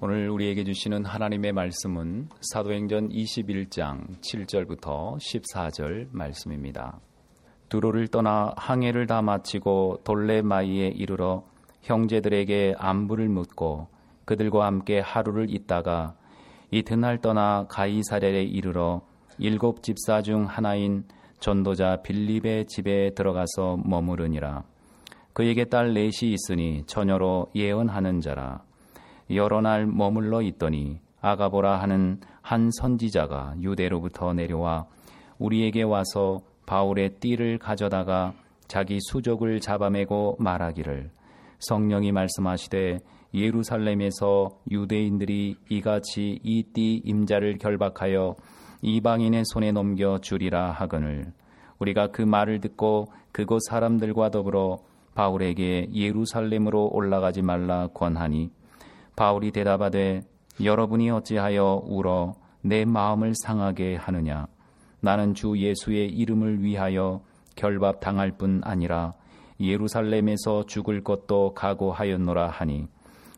오늘 우리에게 주시는 하나님의 말씀은 사도행전 21장 7절부터 14절 말씀입니다. 두로를 떠나 항해를 다 마치고 돌레마이에 이르러 형제들에게 안부를 묻고 그들과 함께 하루를 있다가 이튿날 떠나 가이사렐에 이르러 일곱 집사 중 하나인 전도자 빌립의 집에 들어가서 머무르니라. 그에게 딸 넷이 있으니 처녀로 예언하는 자라. 여러 날 머물러 있더니 아가보라 하는 한 선지자가 유대로부터 내려와 우리에게 와서 바울의 띠를 가져다가 자기 수족을 잡아매고 말하기를 성령이 말씀하시되 예루살렘에서 유대인들이 이같이 이 띠 임자를 결박하여 이방인의 손에 넘겨 주리라 하거늘. 우리가 그 말을 듣고 그곳 사람들과 더불어 바울에게 예루살렘으로 올라가지 말라 권하니 바울이 대답하되 여러분이 어찌하여 울어 내 마음을 상하게 하느냐 나는 주 예수의 이름을 위하여 결밥 당할 뿐 아니라 예루살렘에서 죽을 것도 각오하였노라 하니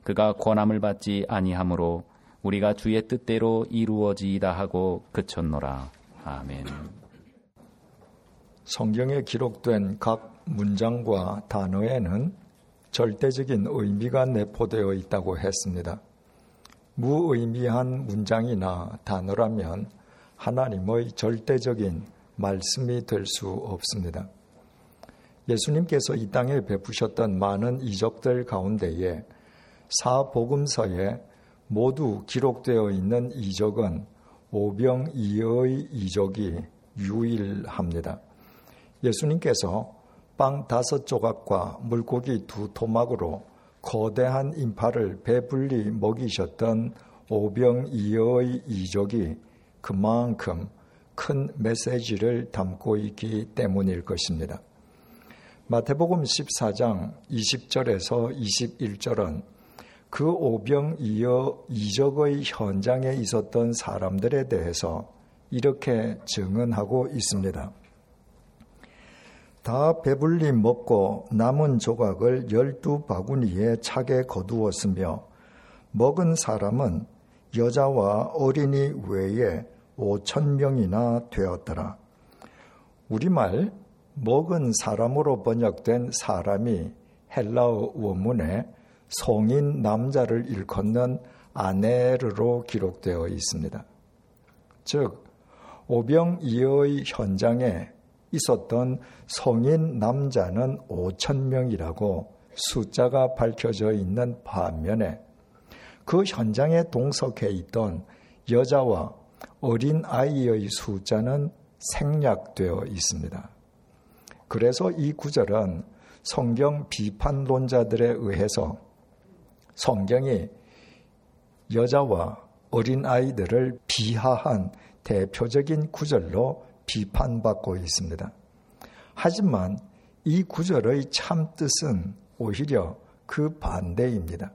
그가 권함을 받지 아니하므로 우리가 주의 뜻대로 이루어지이다 하고 그쳤노라 아멘. 성경에 기록된 각 문장과 단어에는 절대적인 의미가 내포되어 있다고 했습니다. 무의미한 문장이나 단어라면 하나님의 절대적인 말씀이 될 수 없습니다. 예수님께서 이 땅에 베푸셨던 많은 이적들 가운데에 사복음서에 모두 기록되어 있는 이적은 오병이어의 이적이 유일합니다. 예수님께서 빵 다섯 조각과 물고기 두 토막으로 거대한 인파를 배불리 먹이셨던 오병이어의 이적이 그만큼 큰 메시지를 담고 있기 때문일 것입니다. 마태복음 14장 20절에서 21절은 그 오병이어 이적의 현장에 있었던 사람들에 대해서 이렇게 증언하고 있습니다. 다 배불리 먹고 남은 조각을 열두 바구니에 차게 거두었으며 먹은 사람은 여자와 어린이 외에 오천 명이나 되었더라. 우리말 먹은 사람으로 번역된 사람이 헬라어 원문에 성인 남자를 일컫는 아네르로 기록되어 있습니다. 즉, 오병이어의 현장에 있었던 성인 남자는 5천 명이라고 숫자가 밝혀져 있는 반면에 그 현장에 동석해 있던 여자와 어린 아이의 숫자는 생략되어 있습니다. 그래서 이 구절은 성경 비판론자들에 의해서 성경이 여자와 어린 아이들을 비하한 대표적인 구절로 비판받고 있습니다. 하지만 이 구절의 참 뜻은 오히려 그 반대입니다.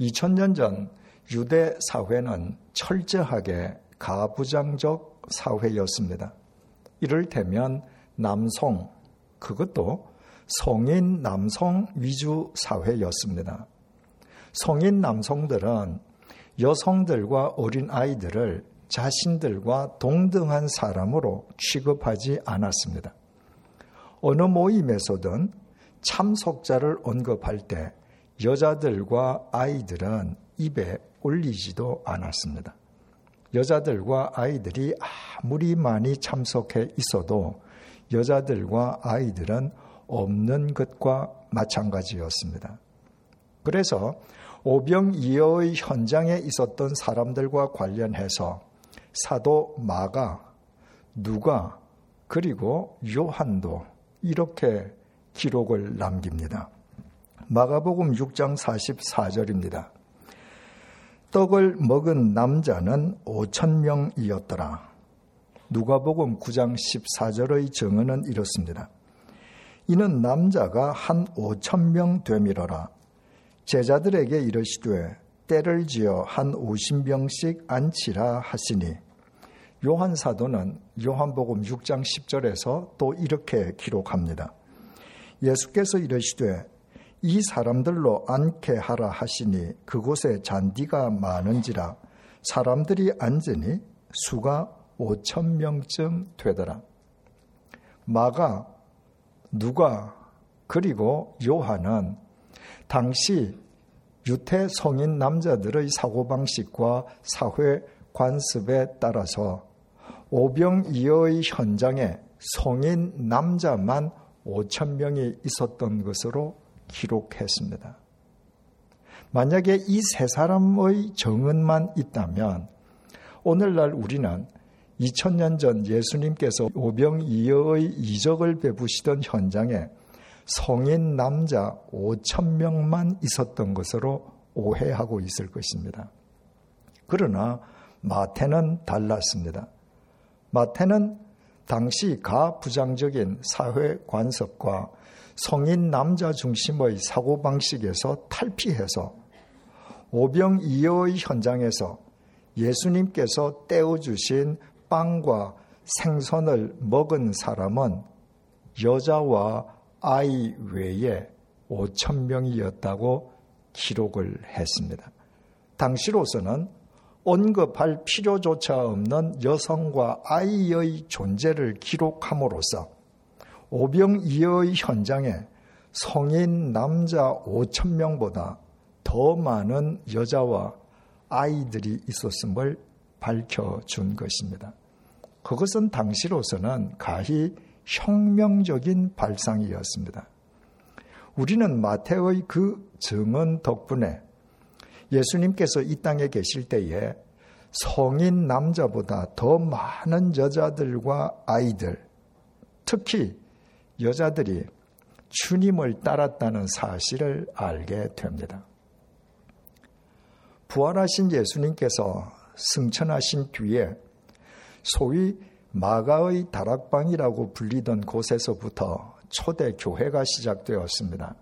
2000년 전 유대 사회는 철저하게 가부장적 사회였습니다. 이를테면 남성, 그것도 성인 남성 위주 사회였습니다. 성인 남성들은 여성들과 어린 아이들을 자신들과 동등한 사람으로 취급하지 않았습니다. 어느 모임에서든 참석자를 언급할 때 여자들과 아이들은 입에 올리지도 않았습니다. 여자들과 아이들이 아무리 많이 참석해 있어도 여자들과 아이들은 없는 것과 마찬가지였습니다. 그래서 오병이어의 현장에 있었던 사람들과 관련해서 사도 마가, 누가, 그리고 요한도 이렇게 기록을 남깁니다. 마가복음 6장 44절입니다. 떡을 먹은 남자는 5천 명이었더라. 누가복음 9장 14절의 증언은 이렇습니다. 이는 남자가 한 5천 명 되밀어라. 제자들에게 이르시되 때를 지어 한 50명씩 안치라 하시니 요한 사도는 요한복음 6장 10절에서 또 이렇게 기록합니다. 예수께서 이르시되 이 사람들로 앉게 하라 하시니 그곳에 잔디가 많은지라 사람들이 앉으니 수가 5천 명쯤 되더라. 마가, 누가, 그리고 요한은 당시 유태 성인 남자들의 사고방식과 사회 관습에 따라서 오병이어의 현장에 성인 남자만 5천 명이 있었던 것으로 기록했습니다. 만약에 이 세 사람의 정은만 있다면 오늘날 우리는 2000년 전 예수님께서 오병이어의 이적을 베푸시던 현장에 성인 남자 5천 명만 있었던 것으로 오해하고 있을 것입니다. 그러나 마태는 달랐습니다. 마태는 당시 가부장적인 사회 관습과 성인 남자 중심의 사고방식에서 탈피해서 오병이어의 현장에서 예수님께서 떼어주신 빵과 생선을 먹은 사람은 여자와 아이 외에 5천 명이었다고 기록을 했습니다. 당시로서는 언급할 필요조차 없는 여성과 아이의 존재를 기록함으로써 오병이어의 현장에 성인 남자 5천 명보다 더 많은 여자와 아이들이 있었음을 밝혀준 것입니다. 그것은 당시로서는 가히 혁명적인 발상이었습니다. 우리는 마태의 그 증언 덕분에 예수님께서 이 땅에 계실 때에 성인 남자보다 더 많은 여자들과 아이들, 특히 여자들이 주님을 따랐다는 사실을 알게 됩니다. 부활하신 예수님께서 승천하신 뒤에 소위 마가의 다락방이라고 불리던 곳에서부터 초대 교회가 시작되었습니다.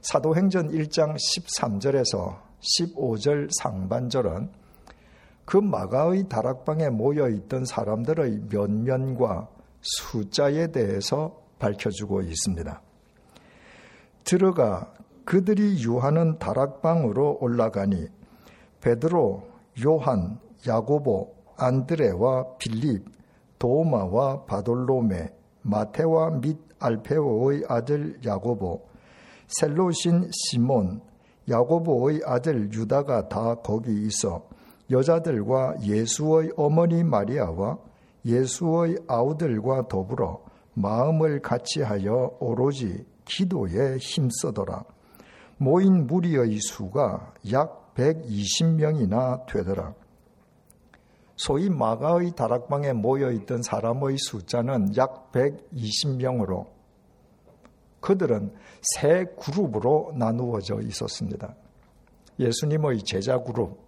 사도행전 1장 13절에서 15절 상반절은 그 마가의 다락방에 모여 있던 사람들의 면면과 숫자에 대해서 밝혀주고 있습니다. 들어가 그들이 유하는 다락방으로 올라가니 베드로, 요한, 야고보, 안드레와 빌립, 도마와 바돌로메, 마테와 및 알페오의 아들 야고보, 셀로신 시몬, 야고보의 아들 유다가 다 거기 있어 여자들과 예수의 어머니 마리아와 예수의 아우들과 더불어 마음을 같이하여 오로지 기도에 힘쓰더라. 모인 무리의 수가 약 120명이나 되더라. 소위 마가의 다락방에 모여 있던 사람의 숫자는 약 120명으로 그들은 세 그룹으로 나누어져 있었습니다. 예수님의 제자 그룹,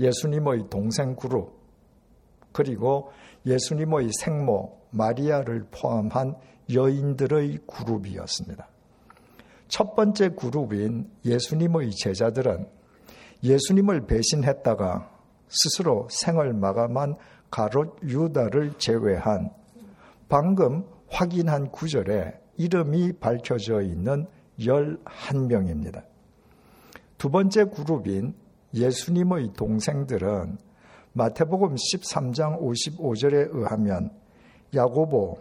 예수님의 동생 그룹, 그리고 예수님의 생모 마리아를 포함한 여인들의 그룹이었습니다. 첫 번째 그룹인 예수님의 제자들은 예수님을 배신했다가 스스로 생을 마감한 가롯 유다를 제외한 방금 확인한 구절에 이름이 밝혀져 있는 11명입니다. 두 번째 그룹인 예수님의 동생들은 마태복음 13장 55절에 의하면 야고보,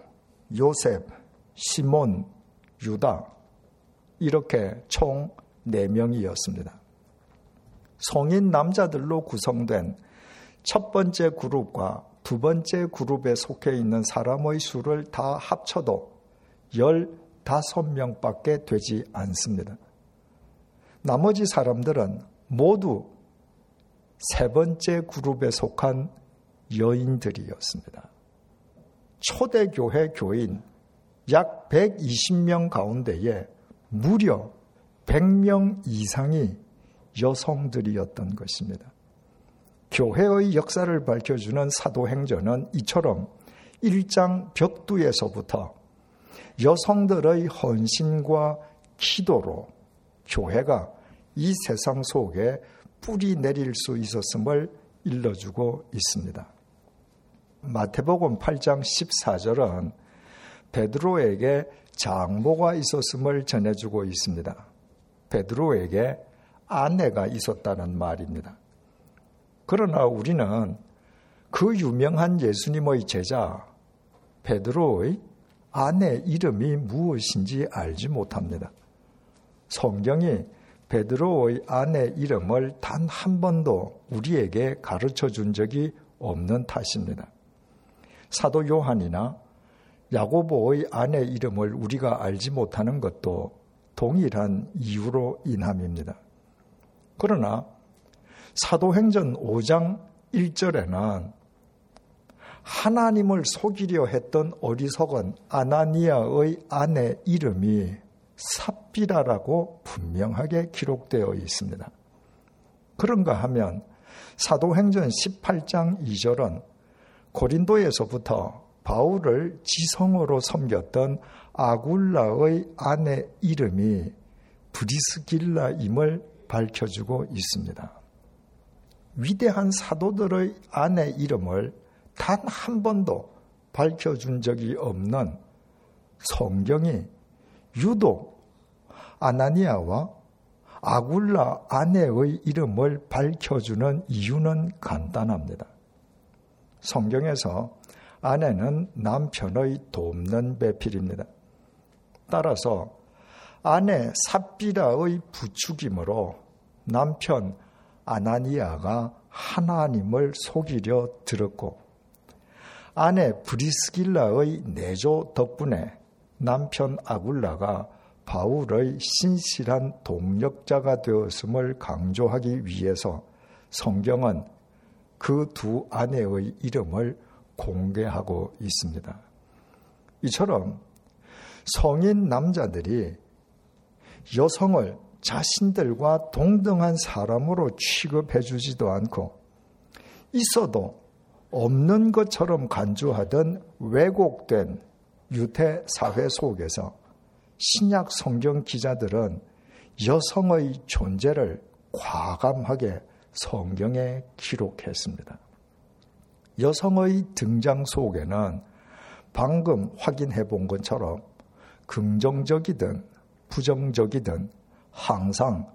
요셉, 시몬, 유다 이렇게 총 4명이었습니다. 성인 남자들로 구성된 첫 번째 그룹과 두 번째 그룹에 속해 있는 사람의 수를 다 합쳐도 15명밖에 되지 않습니다. 나머지 사람들은 모두 세 번째 그룹에 속한 여인들이었습니다. 초대교회 교인 약 120명 가운데에 무려 100명 이상이 여성들이었던 것입니다. 교회의 역사를 밝혀주는 사도행전은 이처럼 1장 벽두에서부터 여성들의 헌신과 기도로 교회가 이 세상 속에 뿌리 내릴 수 있었음을 일러주고 있습니다. 마태복음 8장 14절은 베드로에게 장모가 있었음을 전해주고 있습니다. 베드로에게 아내가 있었다는 말입니다. 그러나 우리는 그 유명한 예수님의 제자 베드로의 아내 이름이 무엇인지 알지 못합니다. 성경이 베드로의 아내 이름을 단 한 번도 우리에게 가르쳐 준 적이 없는 탓입니다. 사도 요한이나 야고보의 아내 이름을 우리가 알지 못하는 것도 동일한 이유로 인함입니다. 그러나 사도행전 5장 1절에는 하나님을 속이려 했던 어리석은 아나니아의 아내 이름이 삽비라라고 분명하게 기록되어 있습니다. 그런가 하면 사도행전 18장 2절은 고린도에서부터 바울을 지성으로 섬겼던 아굴라의 아내 이름이 브리스길라임을 밝혀주고 있습니다. 위대한 사도들의 아내 이름을 단 한 번도 밝혀준 적이 없는 성경이 유독 아나니아와 아굴라 아내의 이름을 밝혀주는 이유는 간단합니다. 성경에서 아내는 남편의 돕는 배필입니다. 따라서 아내 삽비라의 부축이므로 남편 아나니아가 하나님을 속이려 들었고 아내 브리스길라의 내조 덕분에 남편 아굴라가 바울의 신실한 동력자가 되었음을 강조하기 위해서 성경은 그 두 아내의 이름을 공개하고 있습니다. 이처럼 성인 남자들이 여성을 자신들과 동등한 사람으로 취급해 주지도 않고 있어도 없는 것처럼 간주하던 왜곡된 유태 사회 속에서 신약 성경 기자들은 여성의 존재를 과감하게 성경에 기록했습니다. 여성의 등장 속에는 방금 확인해 본 것처럼 긍정적이든 부정적이든 항상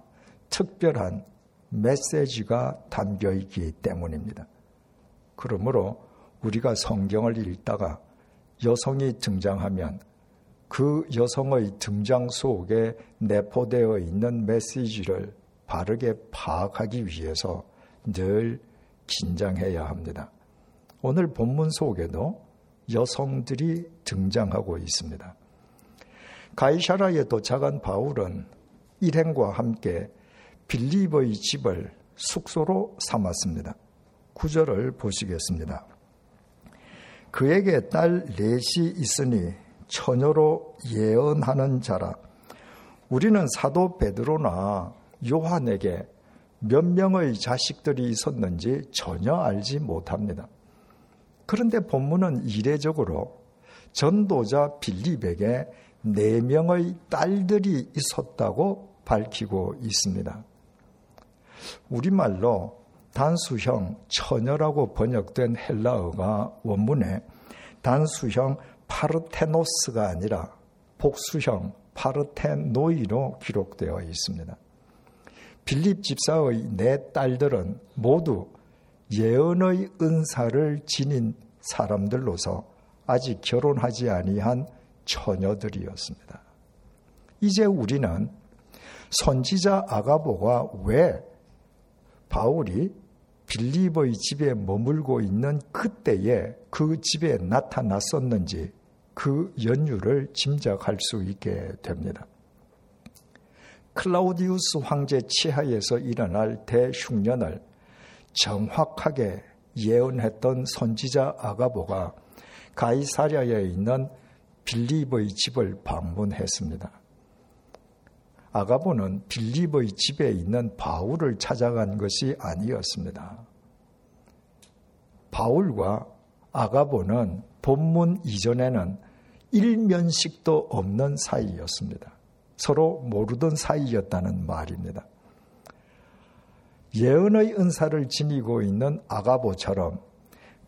특별한 메시지가 담겨 있기 때문입니다. 그러므로 우리가 성경을 읽다가 여성이 등장하면 그 여성의 등장 속에 내포되어 있는 메시지를 바르게 파악하기 위해서 늘 긴장해야 합니다. 오늘 본문 속에도 여성들이 등장하고 있습니다. 가이샤라에 도착한 바울은 일행과 함께 빌리버의 집을 숙소로 삼았습니다. 구절을 보시겠습니다. 그에게 딸 넷이 있으니 처녀로 예언하는 자라. 우리는 사도 베드로나 요한에게 몇 명의 자식들이 있었는지 전혀 알지 못합니다. 그런데 본문은 이례적으로 전도자 빌립에게 네 명의 딸들이 있었다고 밝히고 있습니다. 우리말로 단수형 처녀라고 번역된 헬라어가 원문에 단수형 파르테노스가 아니라 복수형 파르테노이로 기록되어 있습니다. 빌립 집사의 네 딸들은 모두 예언의 은사를 지닌 사람들로서 아직 결혼하지 아니한 처녀들이었습니다. 이제 우리는 선지자 아가보가 왜 바울이 빌리버의 집에 머물고 있는 그때에 그 집에 나타났었는지 그 연유를 짐작할 수 있게 됩니다. 클라우디우스 황제 치하에서 일어날 대흉년을 정확하게 예언했던 선지자 아가보가 가이사랴에 있는 빌리버의 집을 방문했습니다. 아가보는 빌리버의 집에 있는 바울을 찾아간 것이 아니었습니다. 바울과 아가보는 본문 이전에는 일면식도 없는 사이였습니다. 서로 모르던 사이였다는 말입니다. 예언의 은사를 지니고 있는 아가보처럼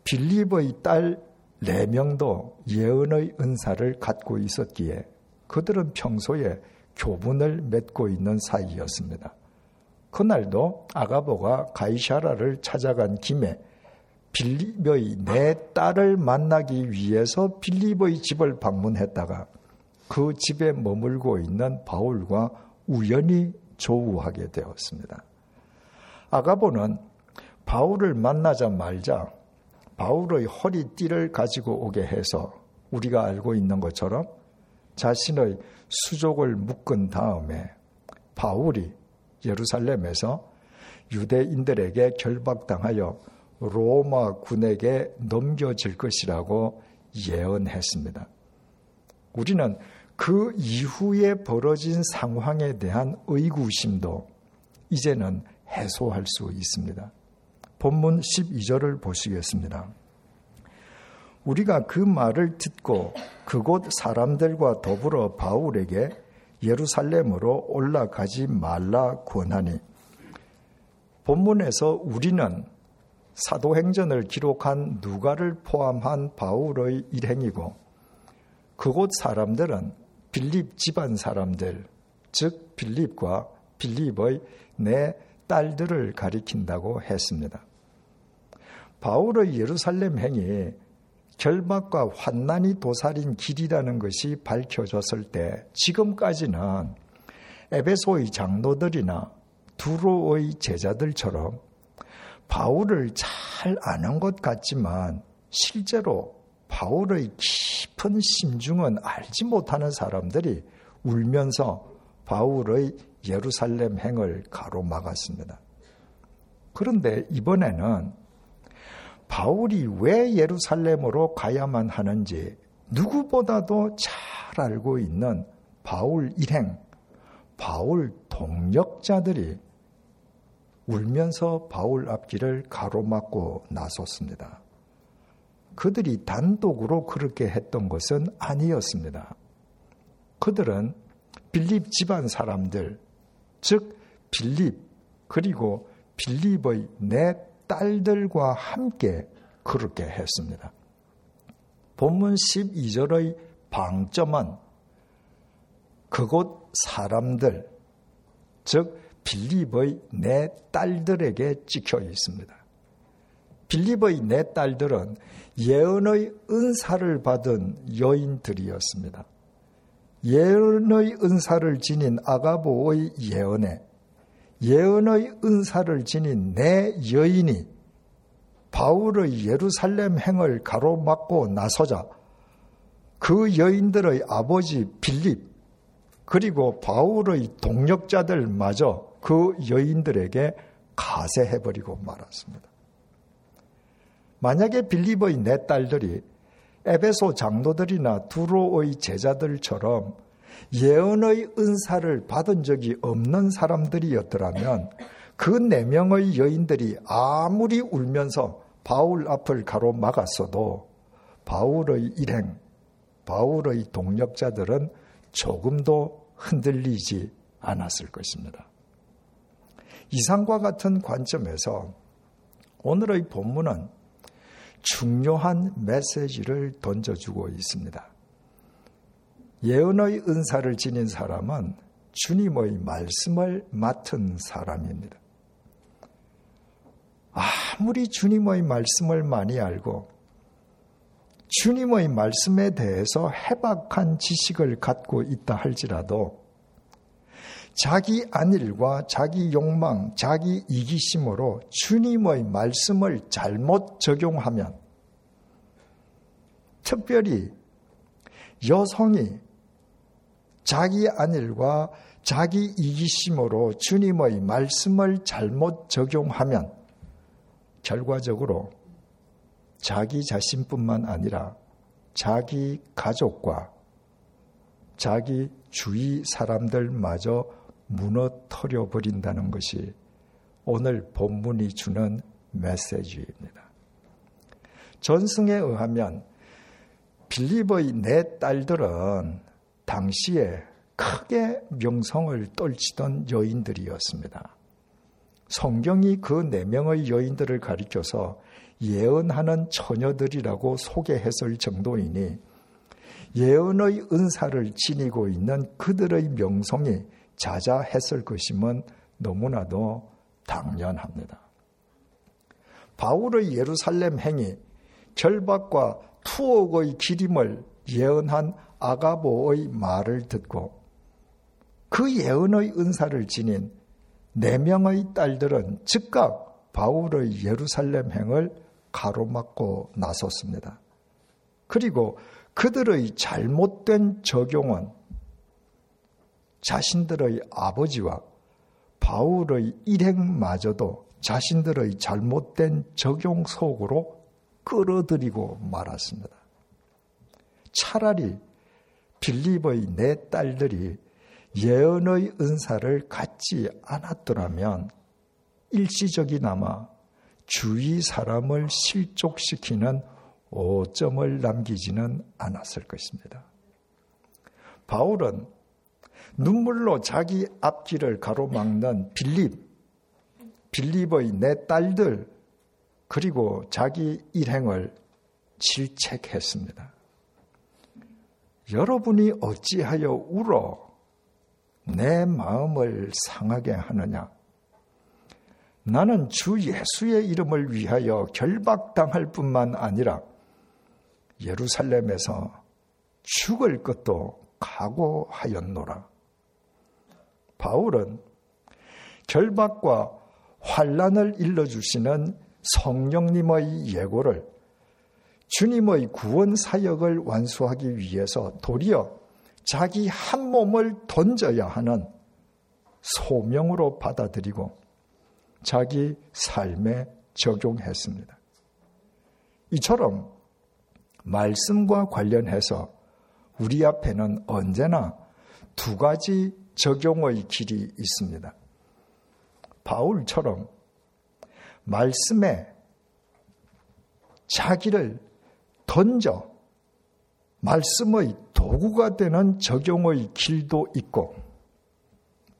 빌립의 딸네 명도 예언의 은사를 갖고 있었기에 그들은 평소에 교분을 맺고 있는 사이였습니다. 그날도 아가보가 가이샤라를 찾아간 김에 빌립의 내 딸을 만나기 위해서 빌립의 집을 방문했다가 그 집에 머물고 있는 바울과 우연히 조우하게 되었습니다. 아가보는 바울을 만나자 말자 바울의 허리띠를 가지고 오게 해서 우리가 알고 있는 것처럼 자신의 수족을 묶은 다음에 바울이 예루살렘에서 유대인들에게 결박당하여 로마 군에게 넘겨질 것이라고 예언했습니다. 우리는 그 이후에 벌어진 상황에 대한 의구심도 이제는 해소할 수 있습니다. 본문 12절을 보시겠습니다. 우리가 그 말을 듣고 그곳 사람들과 더불어 바울에게 예루살렘으로 올라가지 말라 권하니 본문에서 우리는 사도행전을 기록한 누가를 포함한 바울의 일행이고 그곳 사람들은 빌립 집안 사람들 즉 빌립과 빌립의 내 딸들을 가리킨다고 했습니다. 바울의 예루살렘 행이 결박과 환난이 도살인 길이라는 것이 밝혀졌을 때 지금까지는 에베소의 장로들이나 두로의 제자들처럼 바울을 잘 아는 것 같지만 실제로 바울의 깊은 심중은 알지 못하는 사람들이 울면서 바울의 예루살렘 행을 가로막았습니다. 그런데 이번에는 바울이 왜 예루살렘으로 가야만 하는지 누구보다도 잘 알고 있는 바울 일행, 바울 동력자들이 울면서 바울 앞길을 가로막고 나섰습니다. 그들이 단독으로 그렇게 했던 것은 아니었습니다. 그들은 빌립 집안 사람들, 즉 빌립 그리고 빌립의 내 딸들과 함께 그렇게 했습니다. 본문 12절의 방점은 그곳 사람들, 즉 빌립의 내 딸들에게 찍혀 있습니다. 빌립의 내 딸들은 예언의 은사를 받은 여인들이었습니다. 예언의 은사를 지닌 아가보의 예언에 예언의 은사를 지닌 내 여인이 바울의 예루살렘 행을 가로막고 나서자 그 여인들의 아버지 빌립 그리고 바울의 동력자들마저 그 여인들에게 가세해버리고 말았습니다. 만약에 빌립의 내 딸들이 에베소 장로들이나 두로의 제자들처럼 예언의 은사를 받은 적이 없는 사람들이었더라면 그 네 명의 여인들이 아무리 울면서 바울 앞을 가로막았어도 바울의 일행, 바울의 동력자들은 조금도 흔들리지 않았을 것입니다. 이상과 같은 관점에서 오늘의 본문은 중요한 메시지를 던져주고 있습니다. 예언의 은사를 지닌 사람은 주님의 말씀을 맡은 사람입니다. 아무리 주님의 말씀을 많이 알고 주님의 말씀에 대해서 해박한 지식을 갖고 있다 할지라도 자기 안일과 자기 욕망, 자기 이기심으로 주님의 말씀을 잘못 적용하면 특별히 여성이 자기 안일과 자기 이기심으로 주님의 말씀을 잘못 적용하면 결과적으로 자기 자신뿐만 아니라 자기 가족과 자기 주위 사람들마저 무너뜨려 버린다는 것이 오늘 본문이 주는 메시지입니다. 전승에 의하면 빌립의 네 딸들은 당시에 크게 명성을 떨치던 여인들이었습니다. 성경이 그 네 명의 여인들을 가리켜서 예언하는 처녀들이라고 소개했을 정도이니 예언의 은사를 지니고 있는 그들의 명성이 자자했을 것임은 너무나도 당연합니다. 바울의 예루살렘 행이 결박과 투옥의 기림을 예언한 아가보의 말을 듣고 그 예언의 은사를 지닌 네 명의 딸들은 즉각 바울의 예루살렘 행을 가로막고 나섰습니다. 그리고 그들의 잘못된 적용은 자신들의 아버지와 바울의 일행마저도 자신들의 잘못된 적용 속으로 끌어들이고 말았습니다. 차라리 빌립의 내 딸들이 예언의 은사를 갖지 않았더라면 일시적이나마 주위 사람을 실족시키는 오점을 남기지는 않았을 것입니다. 바울은 눈물로 자기 앞길을 가로막는 빌립, 빌립의 내 딸들, 그리고 자기 일행을 질책했습니다. 여러분이 어찌하여 울어 내 마음을 상하게 하느냐? 나는 주 예수의 이름을 위하여 결박당할 뿐만 아니라 예루살렘에서 죽을 것도 각오하였노라. 바울은 결박과 환란을 일러주시는 성령님의 예고를 주님의 구원 사역을 완수하기 위해서 도리어 자기 한 몸을 던져야 하는 소명으로 받아들이고 자기 삶에 적용했습니다. 이처럼 말씀과 관련해서 우리 앞에는 언제나 두 가지 적용의 길이 있습니다. 바울처럼 말씀에 자기를 던져 말씀의 도구가 되는 적용의 길도 있고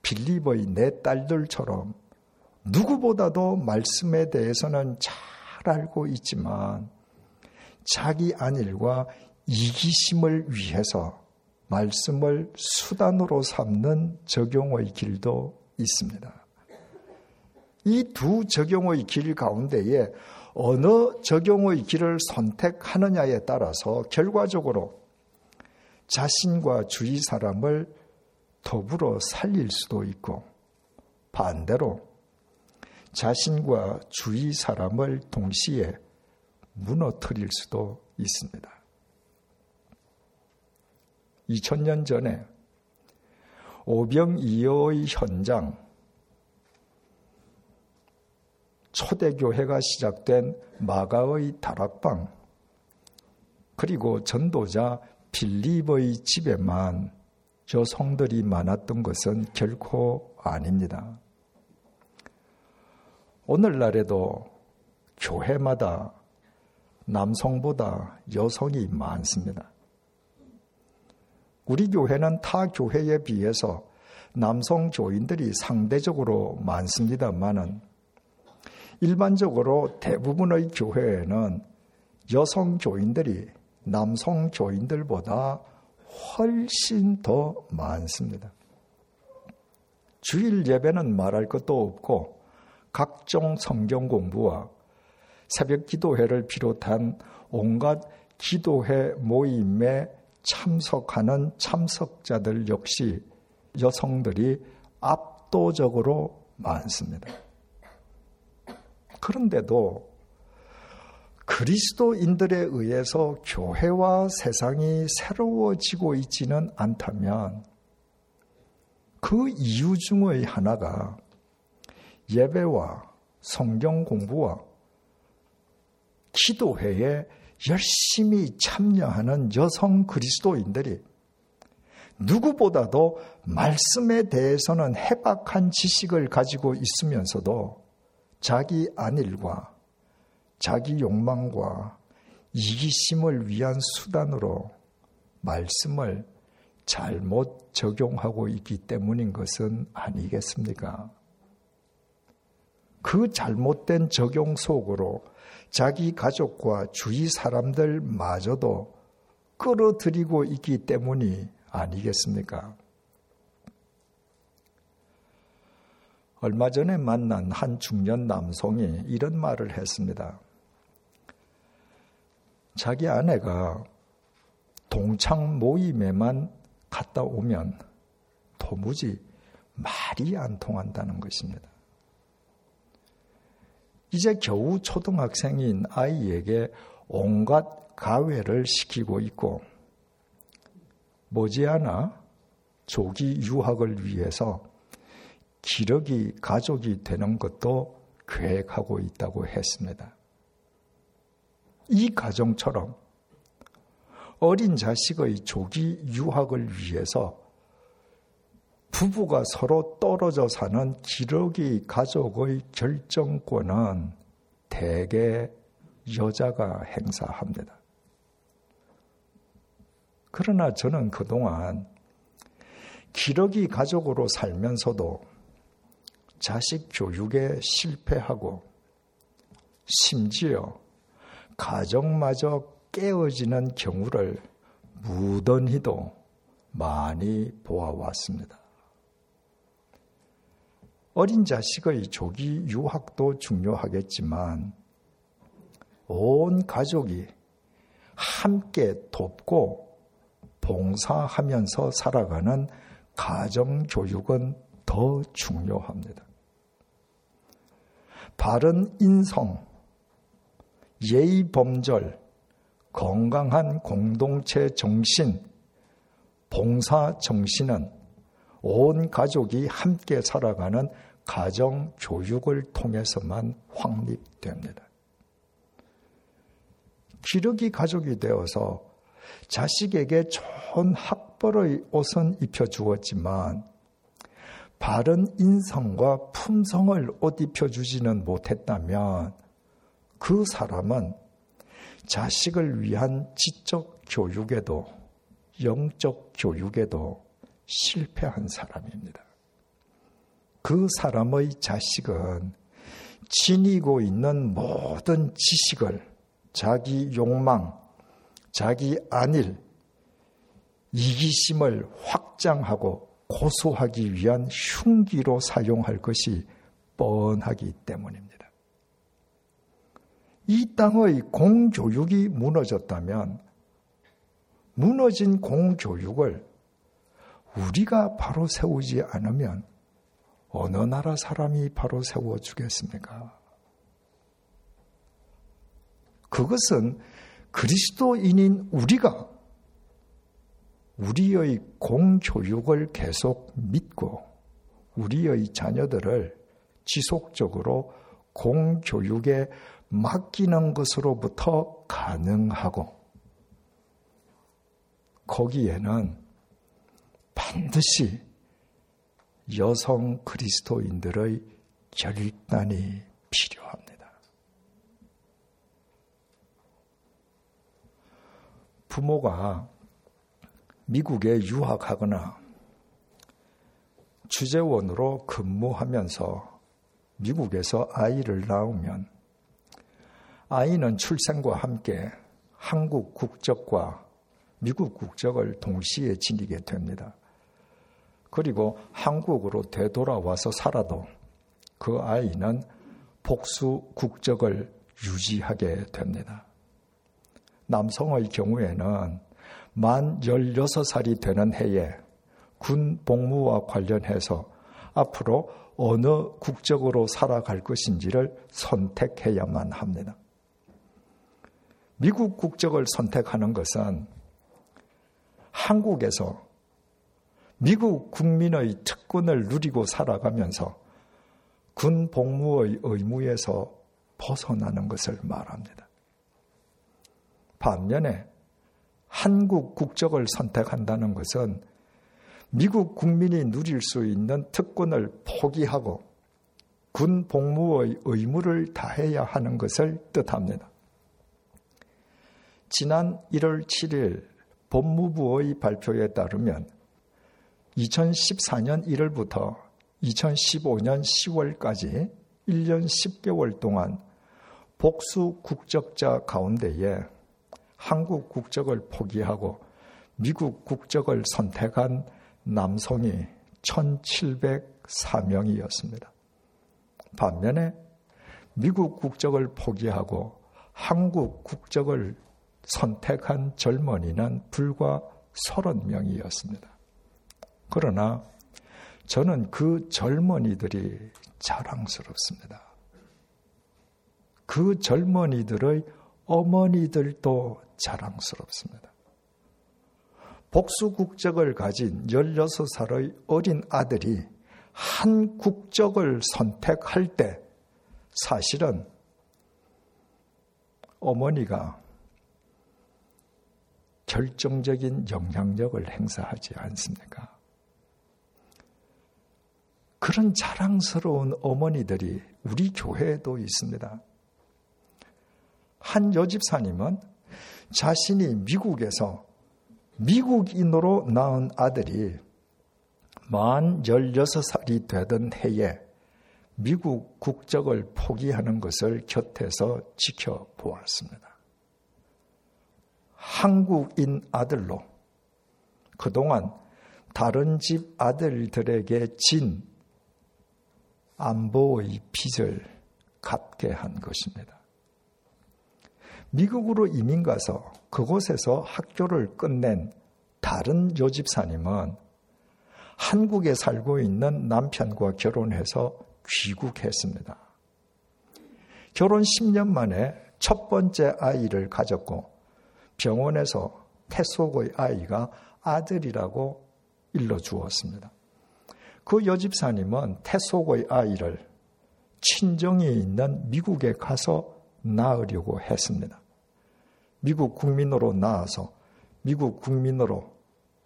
빌립의 내 딸들처럼 누구보다도 말씀에 대해서는 잘 알고 있지만 자기 안일과 이기심을 위해서 말씀을 수단으로 삼는 적용의 길도 있습니다. 이 두 적용의 길 가운데에 어느 적용의 길을 선택하느냐에 따라서 결과적으로 자신과 주위 사람을 더불어 살릴 수도 있고 반대로 자신과 주위 사람을 동시에 무너뜨릴 수도 있습니다. 2000년 전에 오병이어의 현장, 초대교회가 시작된 마가의 다락방, 그리고 전도자 빌립의 집에만 여성들이 많았던 것은 결코 아닙니다. 오늘날에도 교회마다 남성보다 여성이 많습니다. 우리 교회는 타 교회에 비해서 남성 교인들이 상대적으로 많습니다만은 일반적으로 대부분의 교회에는 여성 교인들이 남성 교인들보다 훨씬 더 많습니다. 주일 예배는 말할 것도 없고 각종 성경 공부와 새벽 기도회를 비롯한 온갖 기도회 모임에 참석하는 참석자들 역시 여성들이 압도적으로 많습니다. 그런데도 그리스도인들에 의해서 교회와 세상이 새로워지고 있지는 않다면 그 이유 중의 하나가 예배와 성경 공부와 기도회에 열심히 참여하는 여성 그리스도인들이 누구보다도 말씀에 대해서는 해박한 지식을 가지고 있으면서도 자기 안일과 자기 욕망과 이기심을 위한 수단으로 말씀을 잘못 적용하고 있기 때문인 것은 아니겠습니까? 그 잘못된 적용 속으로 자기 가족과 주위 사람들마저도 끌어들이고 있기 때문이 아니겠습니까? 얼마 전에 만난 한 중년 남성이 이런 말을 했습니다. 자기 아내가 동창 모임에만 갔다 오면 도무지 말이 안 통한다는 것입니다. 이제 겨우 초등학생인 아이에게 온갖 가외를 시키고 있고 머지않아 조기 유학을 위해서 기러기 가족이 되는 것도 계획하고 있다고 했습니다. 이 가정처럼 어린 자식의 조기 유학을 위해서 부부가 서로 떨어져 사는 기러기 가족의 결정권은 대개 여자가 행사합니다. 그러나 저는 그동안 기러기 가족으로 살면서도 자식 교육에 실패하고 심지어 가정마저 깨어지는 경우를 무던히도 많이 보아왔습니다. 어린 자식의 조기 유학도 중요하겠지만 온 가족이 함께 돕고 봉사하면서 살아가는 가정 교육은 더 중요합니다. 바른 인성, 예의 범절, 건강한 공동체 정신, 봉사 정신은 온 가족이 함께 살아가는 가정 교육을 통해서만 확립됩니다. 기르기 가족이 되어서 자식에게 좋은 학벌의 옷은 입혀 주었지만 바른 인성과 품성을 옷 입혀 주지는 못했다면 그 사람은 자식을 위한 지적 교육에도 영적 교육에도 실패한 사람입니다. 그 사람의 자식은 지니고 있는 모든 지식을 자기 욕망, 자기 안일, 이기심을 확장하고 고소하기 위한 흉기로 사용할 것이 뻔하기 때문입니다. 이 땅의 공교육이 무너졌다면 무너진 공교육을 우리가 바로 세우지 않으면 어느 나라 사람이 바로 세워주겠습니까? 그것은 그리스도인인 우리가 우리의 공교육을 계속 믿고 우리의 자녀들을 지속적으로 공교육에 맡기는 것으로부터 가능하고 거기에는 반드시 여성 그리스도인들의 결단이 필요합니다. 부모가 미국에 유학하거나 주재원으로 근무하면서 미국에서 아이를 낳으면 아이는 출생과 함께 한국 국적과 미국 국적을 동시에 지니게 됩니다. 그리고 한국으로 되돌아와서 살아도 그 아이는 복수 국적을 유지하게 됩니다. 남성의 경우에는 만 16살이 되는 해에 군 복무와 관련해서 앞으로 어느 국적으로 살아갈 것인지를 선택해야만 합니다. 미국 국적을 선택하는 것은 한국에서 미국 국민의 특권을 누리고 살아가면서 군 복무의 의무에서 벗어나는 것을 말합니다. 반면에 한국 국적을 선택한다는 것은 미국 국민이 누릴 수 있는 특권을 포기하고 군 복무의 의무를 다해야 하는 것을 뜻합니다. 지난 1월 7일 법무부의 발표에 따르면 2014년 1월부터 2015년 10월까지 1년 10개월 동안 복수 국적자 가운데에 한국 국적을 포기하고 미국 국적을 선택한 남성이 1704명이었습니다. 반면에 미국 국적을 포기하고 한국 국적을 선택한 젊은이는 불과 30명이었습니다. 그러나 저는 그 젊은이들이 자랑스럽습니다. 그 젊은이들의 어머니들도 자랑스럽습니다. 복수 국적을 가진 16살의 어린 아들이 한 국적을 선택할 때 사실은 어머니가 결정적인 영향력을 행사하지 않습니까? 그런 자랑스러운 어머니들이 우리 교회에도 있습니다. 한 여집사님은 자신이 미국에서 미국인으로 낳은 아들이 만 16살이 되던 해에 미국 국적을 포기하는 것을 곁에서 지켜보았습니다. 한국인 아들로 그동안 다른 집 아들들에게 진 안보의 빚을 갚게 한 것입니다. 미국으로 이민 가서 그곳에서 학교를 끝낸 다른 요집사님은 한국에 살고 있는 남편과 결혼해서 귀국했습니다. 결혼 10년 만에 첫 번째 아이를 가졌고 병원에서 태속의 아이가 아들이라고 일러주었습니다. 그 여집사님은 태속의 아이를 친정이 있는 미국에 가서 낳으려고 했습니다. 미국 국민으로 낳아서 미국 국민으로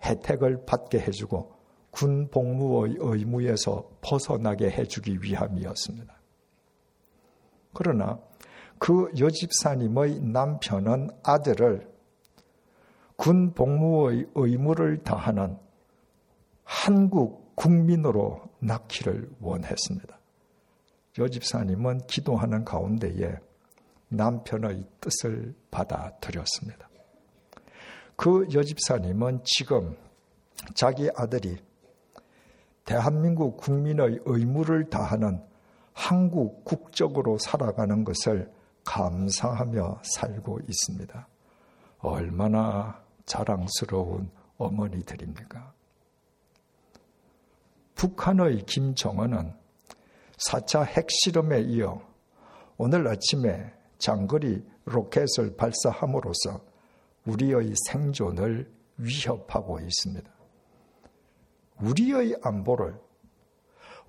혜택을 받게 해주고 군 복무의 의무에서 벗어나게 해주기 위함이었습니다. 그러나 그 여집사님의 남편은 아들을 군 복무의 의무를 다하는 한국 국민으로 낳기를 원했습니다. 여집사님은 기도하는 가운데에 남편의 뜻을 받아들였습니다. 그 여집사님은 지금 자기 아들이 대한민국 국민의 의무를 다하는 한국 국적으로 살아가는 것을 감사하며 살고 있습니다. 얼마나 자랑스러운 어머니들입니까? 북한의 김정은은 4차 핵실험에 이어 오늘 아침에 장거리 로켓을 발사함으로써 우리의 생존을 위협하고 있습니다. 우리의 안보를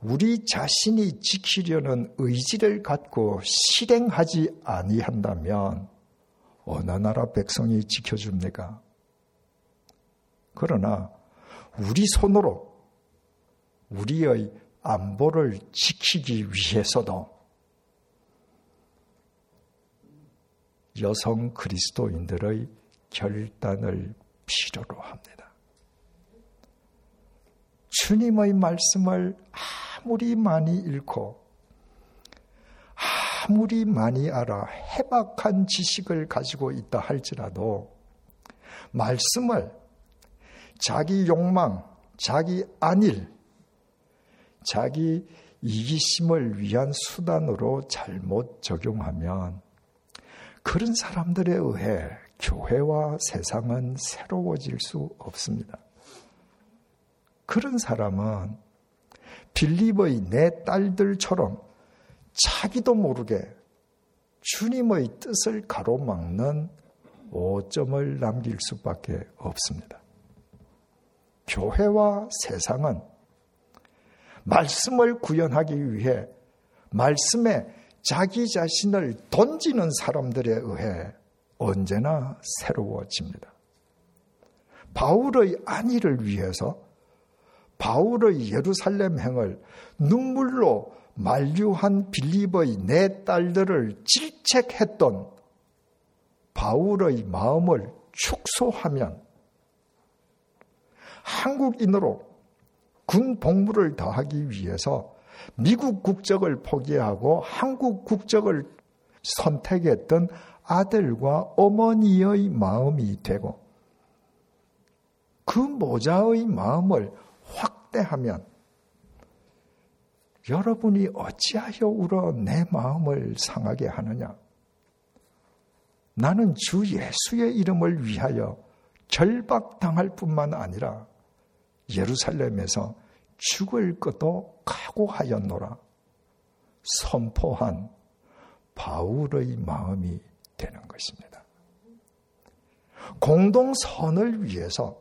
우리 자신이 지키려는 의지를 갖고 실행하지 아니한다면 어느 나라 백성이 지켜줍니까? 그러나 우리 손으로 우리의 안보를 지키기 위해서도 여성 그리스도인들의 결단을 필요로 합니다. 주님의 말씀을 아무리 많이 읽고 아무리 많이 알아 해박한 지식을 가지고 있다 할지라도 말씀을 자기 욕망, 자기 안일, 자기 이기심을 위한 수단으로 잘못 적용하면 그런 사람들에 의해 교회와 세상은 새로워질 수 없습니다. 그런 사람은 빌립의 내 딸들처럼 자기도 모르게 주님의 뜻을 가로막는 오점을 남길 수밖에 없습니다. 교회와 세상은 말씀을 구현하기 위해 말씀에 자기 자신을 던지는 사람들에 의해 언제나 새로워집니다. 바울의 안위를 위해서 바울의 예루살렘 행을 눈물로 만류한 빌립의 네 딸들을 질책했던 바울의 마음을 축소하면 한국인으로 군 복무를 다하기 위해서 미국 국적을 포기하고 한국 국적을 선택했던 아들과 어머니의 마음이 되고 그 모자의 마음을 확대하면 여러분이 어찌하여 울어 내 마음을 상하게 하느냐? 나는 주 예수의 이름을 위하여 결박당할 뿐만 아니라 예루살렘에서 죽을 것도 각오하였노라. 선포한 바울의 마음이 되는 것입니다. 공동선을 위해서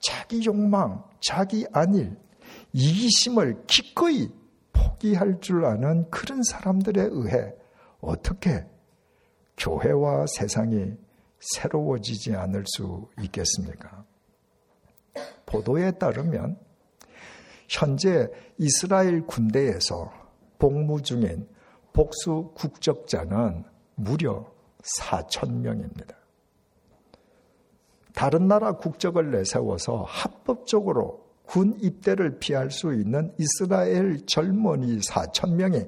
자기 욕망, 자기 안일, 이기심을 기꺼이 포기할 줄 아는 그런 사람들에 의해 어떻게 교회와 세상이 새로워지지 않을 수 있겠습니까? 보도에 따르면 현재 이스라엘 군대에서 복무 중인 복수 국적자는 무려 4천 명입니다. 다른 나라 국적을 내세워서 합법적으로 군 입대를 피할 수 있는 이스라엘 젊은이 4천 명이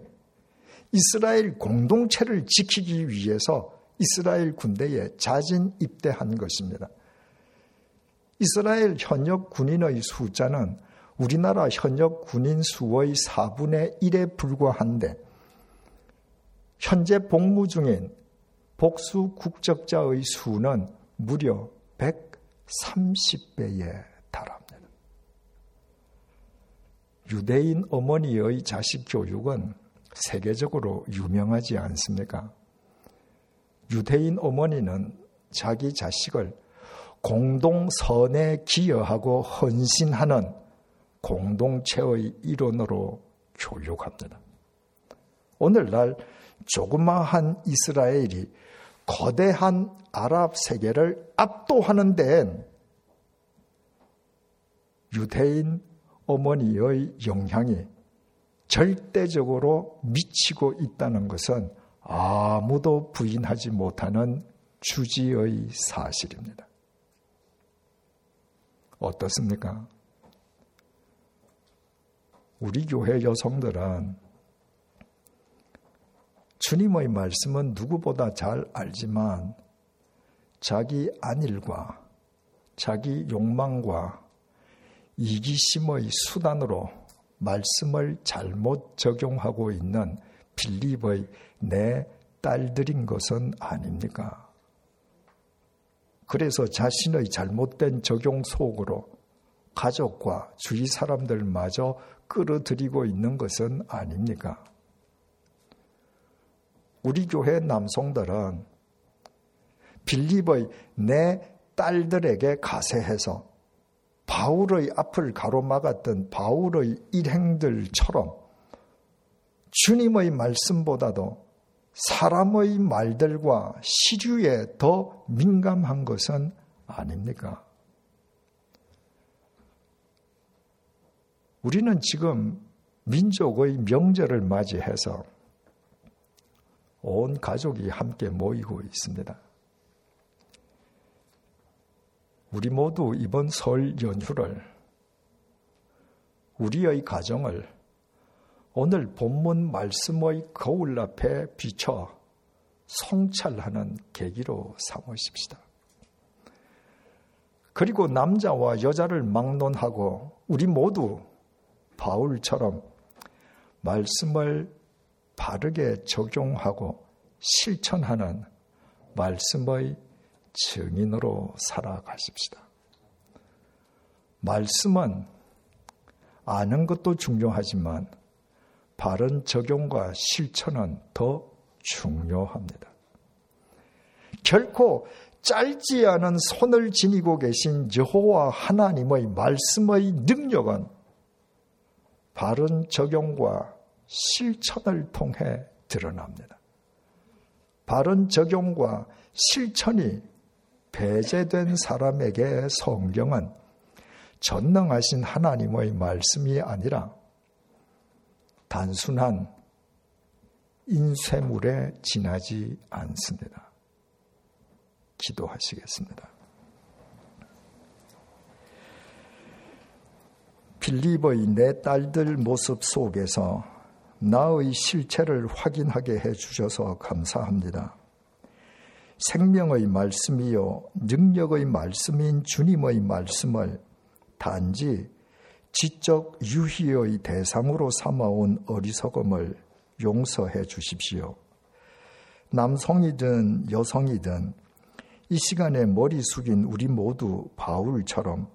이스라엘 공동체를 지키기 위해서 이스라엘 군대에 자진 입대한 것입니다. 이스라엘 현역 군인의 숫자는 우리나라 현역 군인 수의 4분의 1에 불과한데 현재 복무 중인 복수 국적자의 수는 무려 130배에 달합니다. 유대인 어머니의 자식 교육은 세계적으로 유명하지 않습니까? 유대인 어머니는 자기 자식을 공동 선에 기여하고 헌신하는 공동체의 일원으로 교육합니다. 오늘날 조그마한 이스라엘이 거대한 아랍 세계를 압도하는 데엔 유대인 어머니의 영향이 절대적으로 미치고 있다는 것은 아무도 부인하지 못하는 주지의 사실입니다. 어떻습니까? 우리 교회 여성들은 주님의 말씀은 누구보다 잘 알지만 자기 안일과 자기 욕망과 이기심의 수단으로 말씀을 잘못 적용하고 있는 빌립의 내 딸들인 것은 아닙니까? 그래서 자신의 잘못된 적용 속으로 가족과 주위 사람들마저 끌어들이고 있는 것은 아닙니까? 우리 교회 남성들은 빌립의 내 딸들에게 가세해서 바울의 앞을 가로막았던 바울의 일행들처럼 주님의 말씀보다도 사람의 말들과 시류에 더 민감한 것은 아닙니까? 우리는 지금 민족의 명절을 맞이해서 온 가족이 함께 모이고 있습니다. 우리 모두 이번 설 연휴를 우리의 가정을 오늘 본문 말씀의 거울 앞에 비춰 성찰하는 계기로 삼으십시다. 그리고 남자와 여자를 막론하고 우리 모두 바울처럼 말씀을 바르게 적용하고 실천하는 말씀의 증인으로 살아가십시다. 말씀은 아는 것도 중요하지만 바른 적용과 실천은 더 중요합니다. 결코 짧지 않은 손을 지니고 계신 여호와 하나님의 말씀의 능력은 바른 적용과 실천을 통해 드러납니다. 바른 적용과 실천이 배제된 사람에게 성경은 전능하신 하나님의 말씀이 아니라 단순한 인쇄물에 지나지 않습니다. 기도하시겠습니다. 필립의 내 딸들 모습 속에서 나의 실체를 확인하게 해 주셔서 감사합니다. 생명의 말씀이요, 능력의 말씀인 주님의 말씀을 단지 지적 유희의 대상으로 삼아온 어리석음을 용서해 주십시오. 남성이든 여성이든 이 시간에 머리 숙인 우리 모두 바울처럼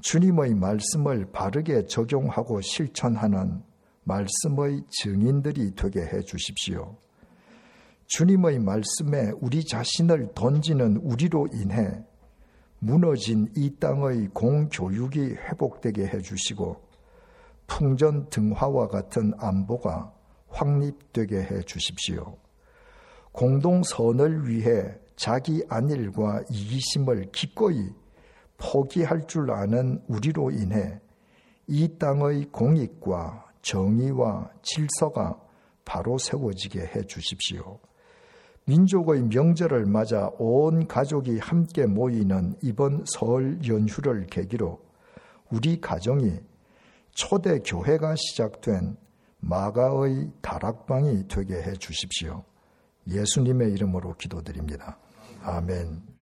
주님의 말씀을 바르게 적용하고 실천하는 말씀의 증인들이 되게 해 주십시오. 주님의 말씀에 우리 자신을 던지는 우리로 인해 무너진 이 땅의 공교육이 회복되게 해 주시고 풍전 등화와 같은 안보가 확립되게 해 주십시오. 공동선을 위해 자기 안일과 이기심을 기꺼이 포기할 줄 아는 우리로 인해 이 땅의 공익과 정의와 질서가 바로 세워지게 해 주십시오. 민족의 명절을 맞아 온 가족이 함께 모이는 이번 설 연휴를 계기로 우리 가정이 초대 교회가 시작된 마가의 다락방이 되게 해 주십시오. 예수님의 이름으로 기도드립니다. 아멘.